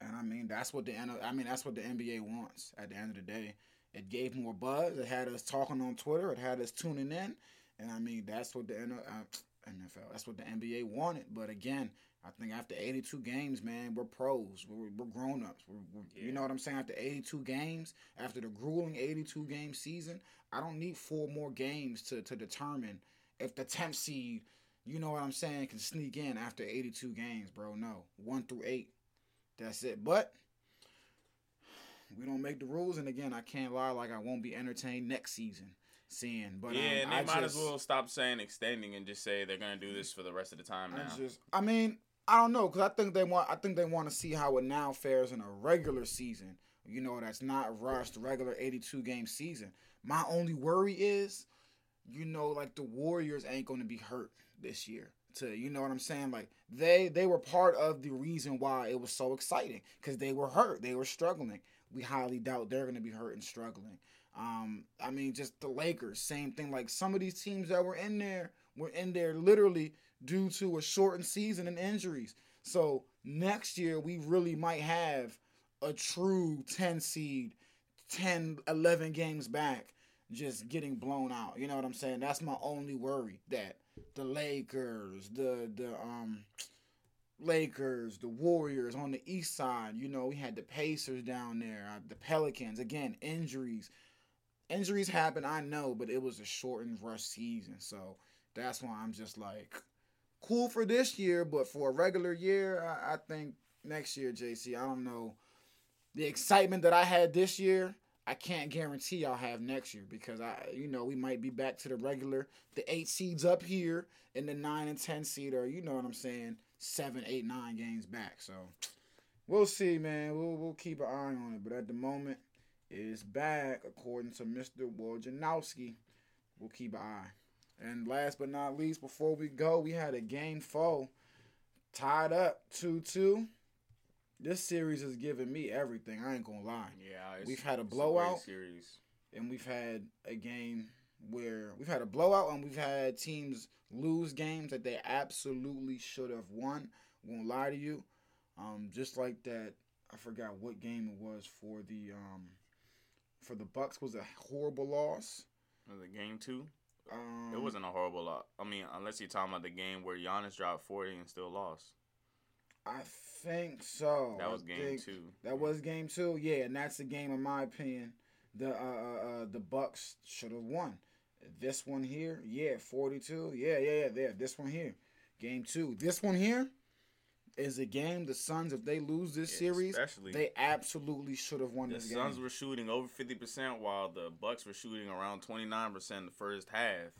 and I mean, that's what the I mean, that's what the NBA wants. At the end of the day, it gave more buzz. It had us talking on Twitter. It had us tuning in, and I mean, that's what the N- uh, NFL, that's what the NBA wanted. But again, I think after 82 games, man, we're pros. We're, we're grown ups. We're, we're, You know what I'm saying? After 82 games, after the grueling 82 game season, I don't need four more games to to determine if the 10th seed, you know what I'm saying, can sneak in after 82 games, bro. No, one through eight. That's it. But we don't make the rules, and again, I can't lie like I won't be entertained next season seeing. But yeah, um, and they I might just, as well stop saying extending and just say they're gonna do this for the rest of the time I now. just, I mean, I don't know, cause I think they want, I think they want to see how it now fares in a regular season. You know, that's not rushed regular 82 game season. My only worry is, you know, like the Warriors ain't going to be hurt this year. To you know what I'm saying? Like they they were part of the reason why it was so exciting because they were hurt, they were struggling. We highly doubt they're going to be hurt and struggling. Um, I mean, just the Lakers, same thing. Like some of these teams that were in there were in there literally due to a shortened season and injuries. So next year we really might have a true 10 seed, 10, 11 games back, just getting blown out. You know what I'm saying? That's my only worry that the Lakers, the the um Lakers, the Warriors on the east side, you know, we had the Pacers down there, uh, the Pelicans, again, injuries. Injuries happen, I know, but it was a shortened rush season. So that's why I'm just like cool for this year, but for a regular year, I, I think next year, JC, I don't know. The excitement that I had this year, I can't guarantee I'll have next year because I, you know, we might be back to the regular, the eight seeds up here, and the nine and ten seed, or you know what I'm saying, seven, eight, nine games back. So we'll see, man. We'll we'll keep an eye on it, but at the moment, it's back according to Mr. Wojnarowski. We'll keep an eye. And last but not least, before we go, we had a game four tied up 2 2. This series has given me everything. I ain't gonna lie. yeah, We've had a blowout. great series. And we've had a game where we've had a blowout and we've had teams lose games that they absolutely should have won. Won't lie to you. Um, just like that, I forgot what game it was for the um, for the Bucks was a horrible loss. Was it game two? Um, It wasn't a horrible lot. I mean, unless you're talking about the game where Giannis dropped 40 and still lost. I think so. That was game two. That was game two. Yeah, and that's the game, in my opinion. The uh, uh, uh the Bucks should have won. This one here, yeah, forty two. Yeah, yeah, yeah. There, this one here, game two. This one here, is a game the Suns if they lose this Yeah, series, they absolutely should have won the this Suns game. were shooting over fifty percent while the Bucks were shooting around twenty nine percent the first half,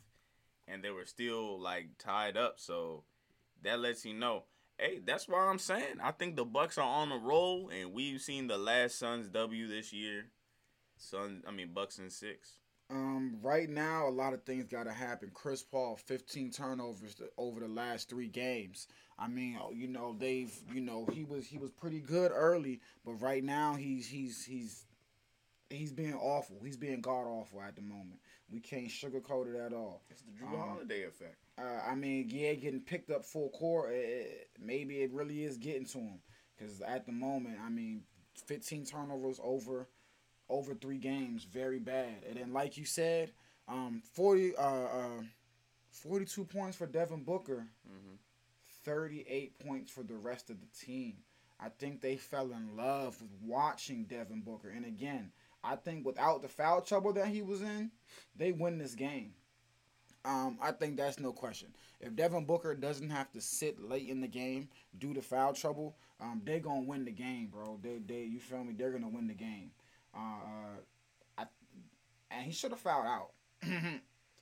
and they were still like tied up. So that lets you know. Hey, that's why I'm saying I think the Bucks are on a roll, and we've seen the last Suns W this year. Sun, I mean Bucks in six. Um, right now, a lot of things got to happen. Chris Paul, 15 turnovers over the last three games. I mean, oh, you know, they've, you know, he was he was pretty good early, but right now he's he's he's he's being awful. He's being god awful at the moment. We can't sugarcoat it at all. It's the Jrue Um, Holiday effect. Uh, I mean, yeah, getting picked up full court, eh, maybe it really is getting to him. Because at the moment, I mean, 15 turnovers over over three games, very bad. And then, like you said, um, 40, uh, uh, 42 points for Devin Booker, hmm 38 points for the rest of the team. I think they fell in love with watching Devin Booker. And again, I think without the foul trouble that he was in, they win this game. Um, I think that's no question. If Devin Booker doesn't have to sit late in the game due to foul trouble, um, they're gonna win the game, bro. They, they, you feel me? They're gonna win the game. Uh, uh I, and he should have fouled out.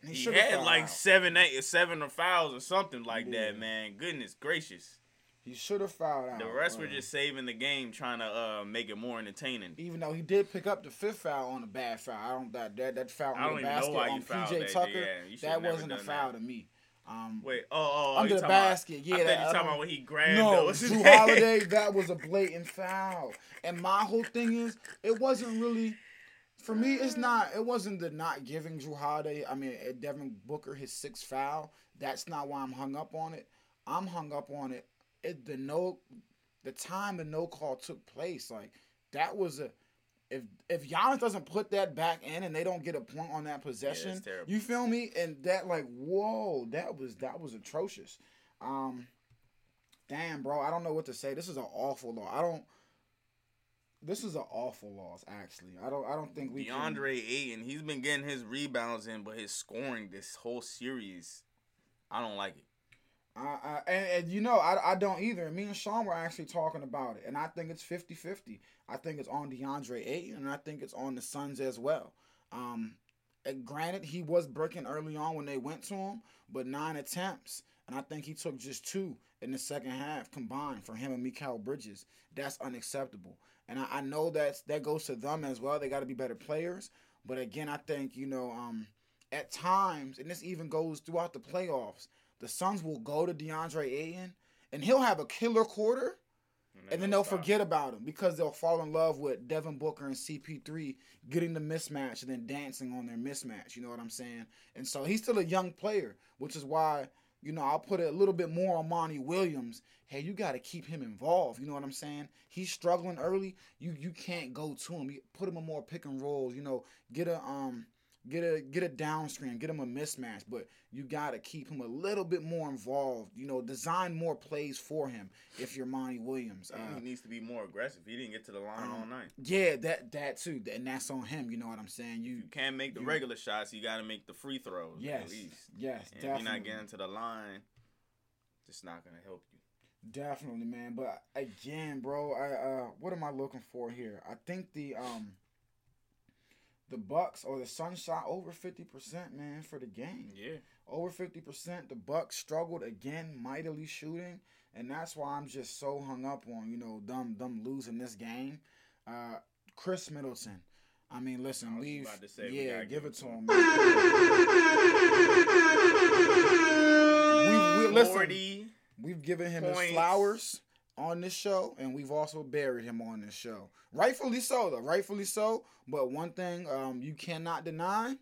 He, shoulda had like out. seven, eight, seven or fouls or something like Yeah. that, man. Goodness gracious. He should have fouled out. The rest were just saving the game, trying to uh, make it more entertaining. even though he did pick up the fifth foul on a bad foul. I don't that that, that foul on the basket on PJ that. Tucker. Yeah, that wasn't a foul that. to me. Um, Wait, oh, oh, oh under the talking about- basket, yeah. I thought that, you talking about when he grabbed no. Jrue Holiday, that was a blatant foul. And my whole thing is, it wasn't really. For me, it's not. It wasn't the not giving Jrue Holiday. I mean, uh, Devin Booker his sixth foul. That's not why I'm hung up on it. I'm hung up on it. It the no, the time the no call took place. Like that was a. If if Giannis doesn't put that back in and they don't get a point on that possession, terrible. you feel me? And that like whoa, that was that was atrocious. Um, damn, bro, I don't know what to say. This is an awful law. I don't. This is an awful loss, actually. I don't. I don't think we. can- DeAndre Ayton, he's been getting his rebounds in, but his scoring this whole series, I don't like it. I, and, and you know, I, I don't either. Me and Sean were actually talking about it, and I think it's 50-50. I think it's on DeAndre Ayton, and I think it's on the Suns as well. Um, granted, he was breaking early on when they went to him, but nine attempts, and I think he took just two in the second half combined for him and Mikal Bridges. That's unacceptable, and I, I know that that goes to them as well. They got to be better players, but again, I think you know, um, at times, and this even goes throughout the playoffs the Suns will go to DeAndre Ayton and he'll have a killer quarter and then they'll stop. forget about him because they'll fall in love with Devin Booker and CP3 getting the mismatch and then dancing on their mismatch. You know what I'm saying? And so he's still a young player, which is why, you know, I'll put it a little bit more on Monty Williams. Hey, you got to keep him involved. You know what I'm saying? He's struggling early. You you can't go to him. You put him in more pick and rolls. You know, get a um get a get a downstream, get him a mismatch, but you gotta keep him a little bit more involved. You know, design more plays for him if you're Monty Williams. Uh, he needs to be more aggressive. He didn't get to the line um, all night. yeah, that that too, and that's on him. You know what I'm saying? You You can't make the you- regular shots. You got to make the free throws yes, yes, And if definitely, you're not getting to the line, it's not gonna help you. definitely, man. But again, bro, I uh, what am I looking for here? I think the um. The Bucks or the Suns shot over fifty percent, man, for the game. Yeah. over 50%. The Bucks struggled again, mightily shooting, and that's why I'm just so hung up on, you know, them them losing this game. Uh Khris Middleton. I mean, listen, I was we've about to say, yeah, give it to him. we, we, listen, we've given him his flowers on this show, and we've also buried him on this show. Rightfully so, though. Rightfully so. But one thing um, you cannot deny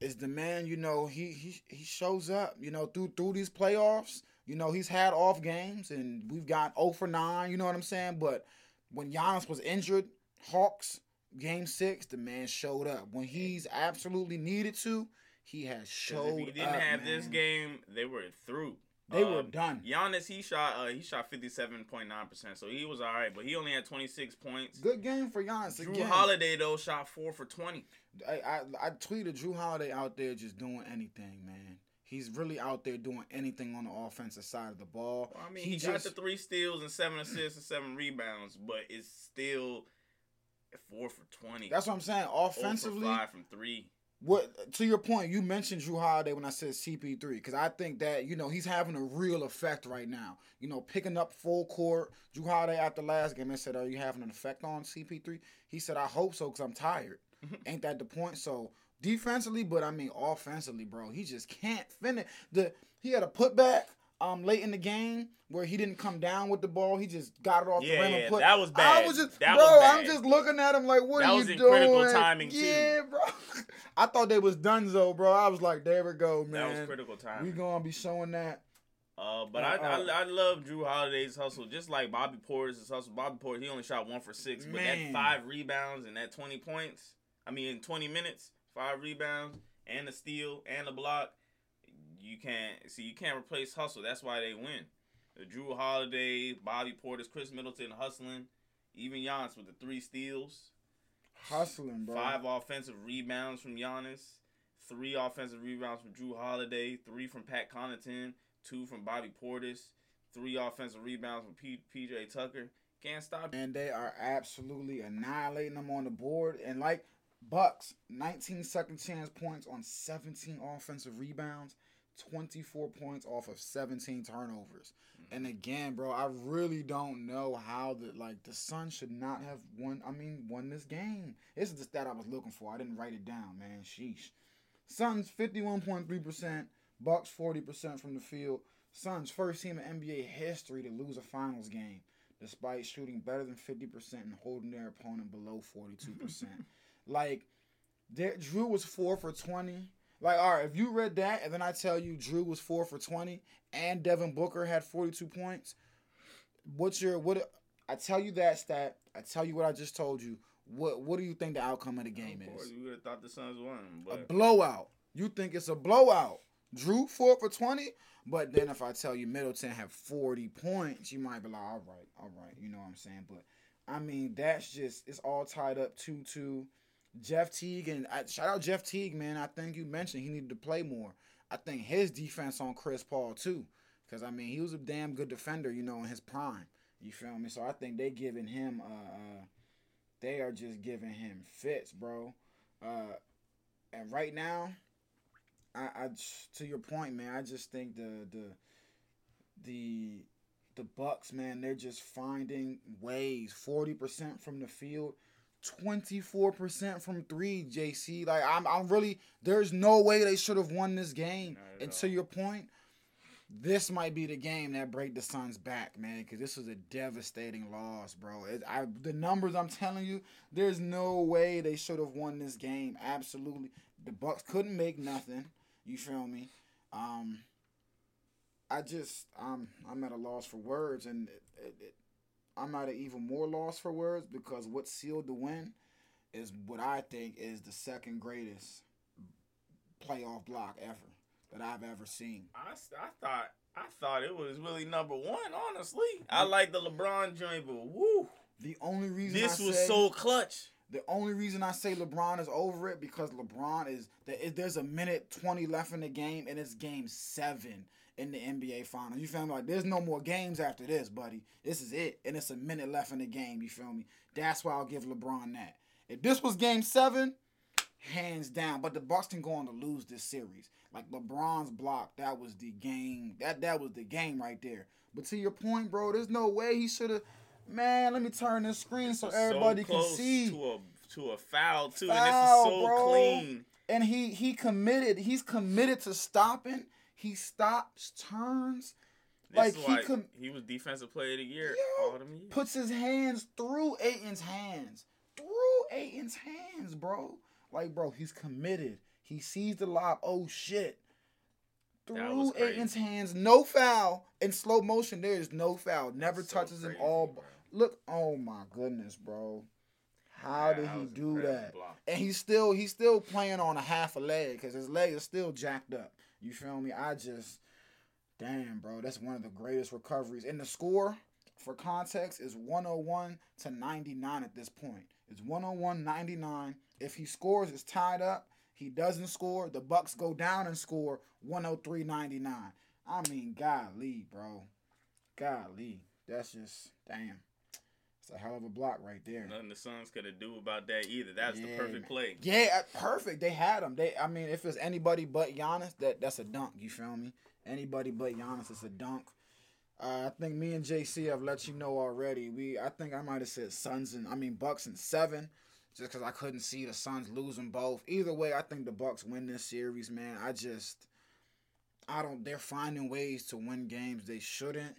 is the man. You know, he he he shows up. You know, through through these playoffs. You know, he's had off games, and we've got 0 for 9. You know what I'm saying? But when Giannis was injured, Hawks game six, the man showed up. When he's absolutely needed to, he has showed if he didn't up, have this game, they were through. They were Um, done. Giannis, he shot uh, he shot fifty seven point nine percent, so he was all right, but he only had twenty six points. Good game for Giannis. Jrue again. Holiday though shot four for twenty. I, I I tweeted Jrue Holiday out there just doing anything, man. he's really out there doing anything on the offensive side of the ball. Well, I mean, he, he, just got the three steals and seven assists and seven rebounds, but it's still four for twenty. that's what I'm saying. Offensively, five from three. What to your point, you mentioned Jrue Holiday when I said CP3 because I think that you know he's having a real effect right now. You know, picking up full court. Jrue Holiday after last game, they said, "Are you having an effect on CP3?" He said, "I hope so because I'm tired." Mm-hmm. Ain't that the point? So defensively, but I mean offensively, bro, he just can't finish. The he had a putback um late in the game where he didn't come down with the ball. He just got it off Yeah, the rim yeah, and put. that was bad. I was just, That bro. was I'm just looking at him like, what That are was you in doing? critical timing, too. Yeah, bro. I thought they was done though, bro. I was like, there we go, man. That was critical time. We gonna be showing that. Uh, but Uh, I, uh, I I love Jrue Holiday's hustle, just like Bobby Portis's hustle. Bobby Portis he only shot one for six, but Man. that five rebounds and that twenty points. I mean, in twenty minutes, five rebounds and a steal and a block. You can't see you can't replace hustle. That's why they win. The Jrue Holiday, Bobby Portis, Khris Middleton hustling, even Giannis with the three steals, Hustling, bro. five offensive rebounds from Giannis, three offensive rebounds from Jrue Holiday, three from Pat Connaughton, two from Bobby Portis, three offensive rebounds from P- PJ Tucker. Can't stop. and they are absolutely annihilating them on the board. And like Bucks, 19 second chance points on 17 offensive rebounds, 24 points off of 17 turnovers. Mm-hmm. And again, bro, I really don't know how the like the Suns should not have won. I mean, won this game. This is the stat I was looking for. I didn't write it down, man. Sheesh. Suns 51.3 percent, Bucks 40 percent from the field. Suns first team in NBA history to lose a finals game despite shooting better than 50% and holding their opponent below 42%. like, Jrue was 4 for 20. Like, all right, if you read that and then I tell you Jrue was 4 for 20 and Devin Booker had 42 points, what's your, what, I tell you that stat, I tell you what I just told you. What what do you think the outcome of the game Of course, is? we would have thought the Suns won, A blowout. You think it's a blowout. Jrue 4 for 20, but then if I tell you Middleton had 40 points, you might be like, all right, all right. You know what I'm saying? But I mean, that's just, it's all tied up 2 2. Jeff Teague, and I, shout out Jeff Teague, man. I think you mentioned he needed to play more. I think his defense on Chris Paul, too. Because, I mean, he was a damn good defender, you know, in his prime. You feel me? So I think they giving him, uh, uh, they are just giving him fits, bro. Uh, and right now, I, I to your point, man. I just think the the the the Bucks, man, they're just finding ways. Forty percent from the field, twenty four percent from three. JC, like I'm, I'm really. There's no way they should have won this game. And all. to your point, this might be the game that break the Suns back, man, because this was a devastating loss, bro. It, I, the numbers I'm telling you, there's no way they should have won this game. Absolutely, the Bucks couldn't make nothing. You feel me? Um, I just, I'm, I'm at a loss for words, and it, it, it, I'm at an even more loss for words because what sealed the win is what I think is the second greatest playoff block ever that I've ever seen. I, I thought I thought it was really number one. Honestly, I like the LeBron joint, but woo, The only reason this I was say, so clutch. the only reason I say LeBron is over it because LeBron is there's a minute twenty left in the game and it's game seven in the NBA final. You feel me? Like there's no more games after this, buddy. This is it, and it's a minute left in the game. You feel me? That's why I'll give LeBron that. If this was game seven, hands down. But the Bucks can go on to lose this series. Like LeBron's block, that was the game. That that was the game right there. But to your point, bro, there's no way he should have. Man, let me turn this screen so was everybody can close see. to a to a foul too, Foul, and this is so bro. clean. and he he committed. He's committed to stopping. He stops, turns, This Like, he com- he was defensive player of the year Yo, all them years. puts his hands through Ayton's hands, through Ayton's hands, bro. Like, bro, he's committed. He sees the lob. Oh shit. Through. Ayton's hands, no foul. In slow motion, there is no foul. Never So touches him all. bro. Look, oh my goodness, bro. How Yeah, did he do that? block. And he's still he's still playing on a half a leg because his leg is still jacked up. You feel me? I just damn, bro. That's one of the greatest recoveries. And the score, for context, is 101 to 99 at this point. It's 101 99. If he scores, it's tied up. He doesn't score. The Bucks go down and score 103.99. I mean, golly, bro. Golly. That's just damn. It's a hell of a block right there. Nothing the Suns could have do about that either. That's the perfect play. Yeah, uh, perfect. They had him. They, I mean, if it's anybody but Giannis, that that's a dunk. You feel me? Anybody but Giannis is a dunk. Uh, I think me and JC have let you know already. We, I think I might have said Suns and I mean Bucks and seven, just because I couldn't see the Suns losing both. Either way, I think the Bucks win this series, man. I just, I don't. They're finding ways to win games they shouldn't.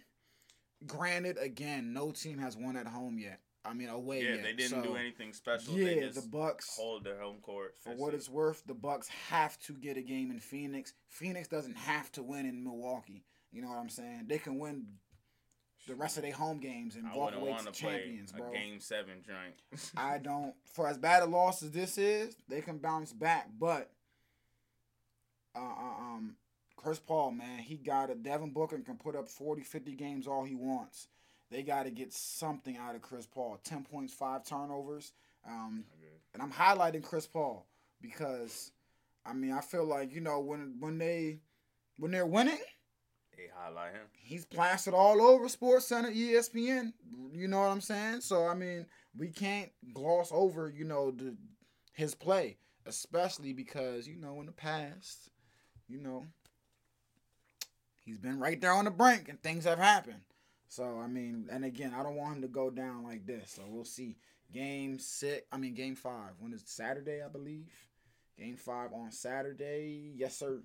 Granted, again, no team has won at home yet. I mean, away Yeah, yet. they didn't so- do anything special. Yeah, they the Bucks. hold their home court. For what it's worth, the Bucks have to get a game in Phoenix. Phoenix doesn't have to win in Milwaukee. You know what I'm saying? They can win the rest of their home games and I walk away to champions, a bro. game seven joint. I don't. For as bad a loss as this is, they can bounce back. But, uh, uh, um, Chris Paul, man, he got a Devin Booker can put up 40, 50 games all he wants. They got to get something out of Chris Paul. 10 points, five turnovers. Um, and I'm highlighting Chris Paul because, I mean, I feel like you know when when they when they're winning, they highlight him. he's plastered all over SportsCenter, ESPN. You know what I'm saying? So I mean, we can't gloss over you know the his play, especially because you know in the past, you know, he's been right there on the brink and things have happened. So I mean, and again, I don't want him to go down like this. So we'll see. Game six, I mean game five. When is? Saturday, I believe. Game five on Saturday. Yes, sir.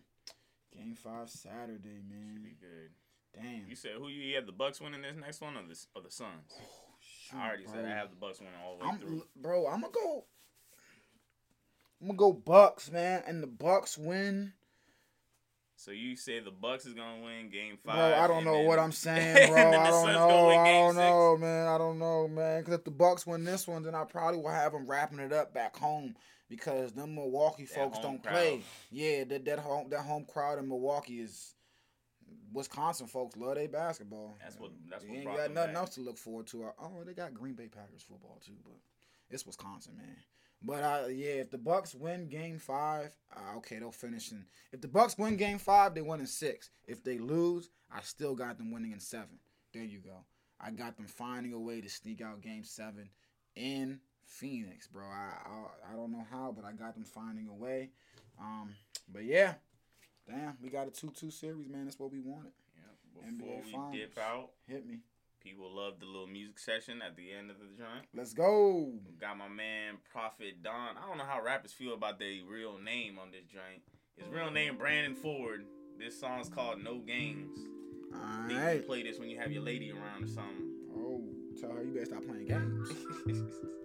Game five Saturday, Should man. be good. Damn. You said who you had the Bucks winning this next one or the or the Suns? Oh, shoot, I already said. I have the Bucks winning all the way I'm, through. bro. I'm gonna go. I'm gonna go Bucks, man, and the Bucks win. So you say the Bucks is gonna win Game Five? Bro? I don't know then- what I'm saying, bro. I don't Suns gonna win know. I don't Six? know, man. I don't know, man. Because if the Bucks win this one, then I probably will have them wrapping it up back home because them Milwaukee That folks don't crowd. play. Yeah, that that home that home crowd in Milwaukee is. Wisconsin folks love their basketball. That's what- that's They what ain't got nothing back. else to look forward to. Oh, they got Green Bay Packers football too, but it's Wisconsin, man. But uh, yeah, if the Bucks win Game Five, uh, okay, they'll finish in. If the Bucks win Game Five, they win in six. If they lose, I still got them winning in seven. There you go. I got them finding a way to sneak out Game Seven in Phoenix, bro. I I, I don't know how, but I got them finding a way. Um, but yeah, damn, we got a two-two series, man. That's what we wanted. Yeah, NBA Before we Finals. dip out, Hit me. People love the little music session at the end of the joint. Let's go. Got my man Prophet Don. I don't know how rappers feel about their real name on this joint. His real name Brandon Ford. This song's called No Games. All I think you right. play this when you have your lady around or something. Oh, tell her you better stop playing games.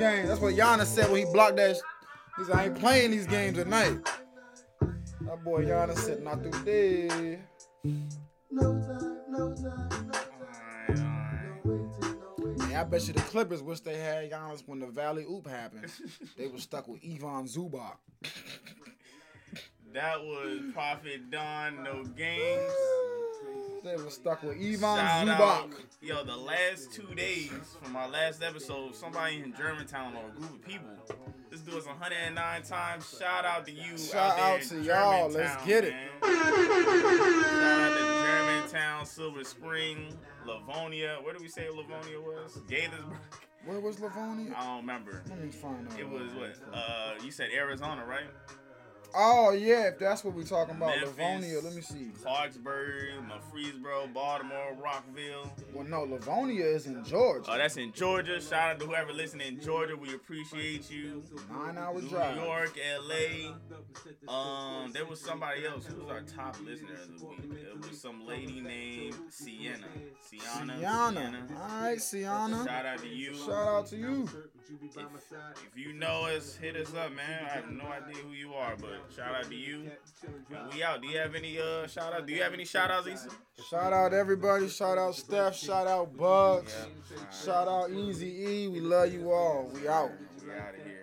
games. That's what Giannis said when he blocked that. sh- He said, I ain't playing these games at night. That boy Giannis said, not today. No time, no time, no time. No I bet you the Clippers wish they had Giannis when the Valley Oop happened. They were stuck with Ivan Zubac. That was Prophet Don, no games. They were stuck with Ivan out, yo, the last two days from my last episode, somebody in Germantown or a group of people. This dude was 109 times. Shout out to you. Shout out, there out in to y'all. Let's get it. Shout out to Germantown, Silver Spring, Livonia. Where did we say Livonia was? Gaithersburg. Where was Livonia? I don't remember. Let me find out. It was what? Uh, you said Arizona, right? Oh yeah, if that's what we're talking about, Memphis. Livonia. Let me see. Clarksburg, Murfreesboro, Baltimore, Rockville. Well, no, Livonia is in Georgia. Oh, that's in Georgia. Shout out to whoever listening in Georgia. We appreciate you. Nine hour New drive. New York, LA. Um, there was somebody else. Who was our top listener of the week? It was some lady named Sienna. Sienna. Sienna. All right, Sienna. Shout out to you. Shout out to you. If, if you know us, hit us up, man. I have no idea who you are, but shout out to you. We out. Do you have any uh shout out? Do you have any shout outs, Issa? Shout out everybody. Shout out Steph. Shout out Bugs. Yeah. Shout out Easy E. We love you all. We out. We out of here.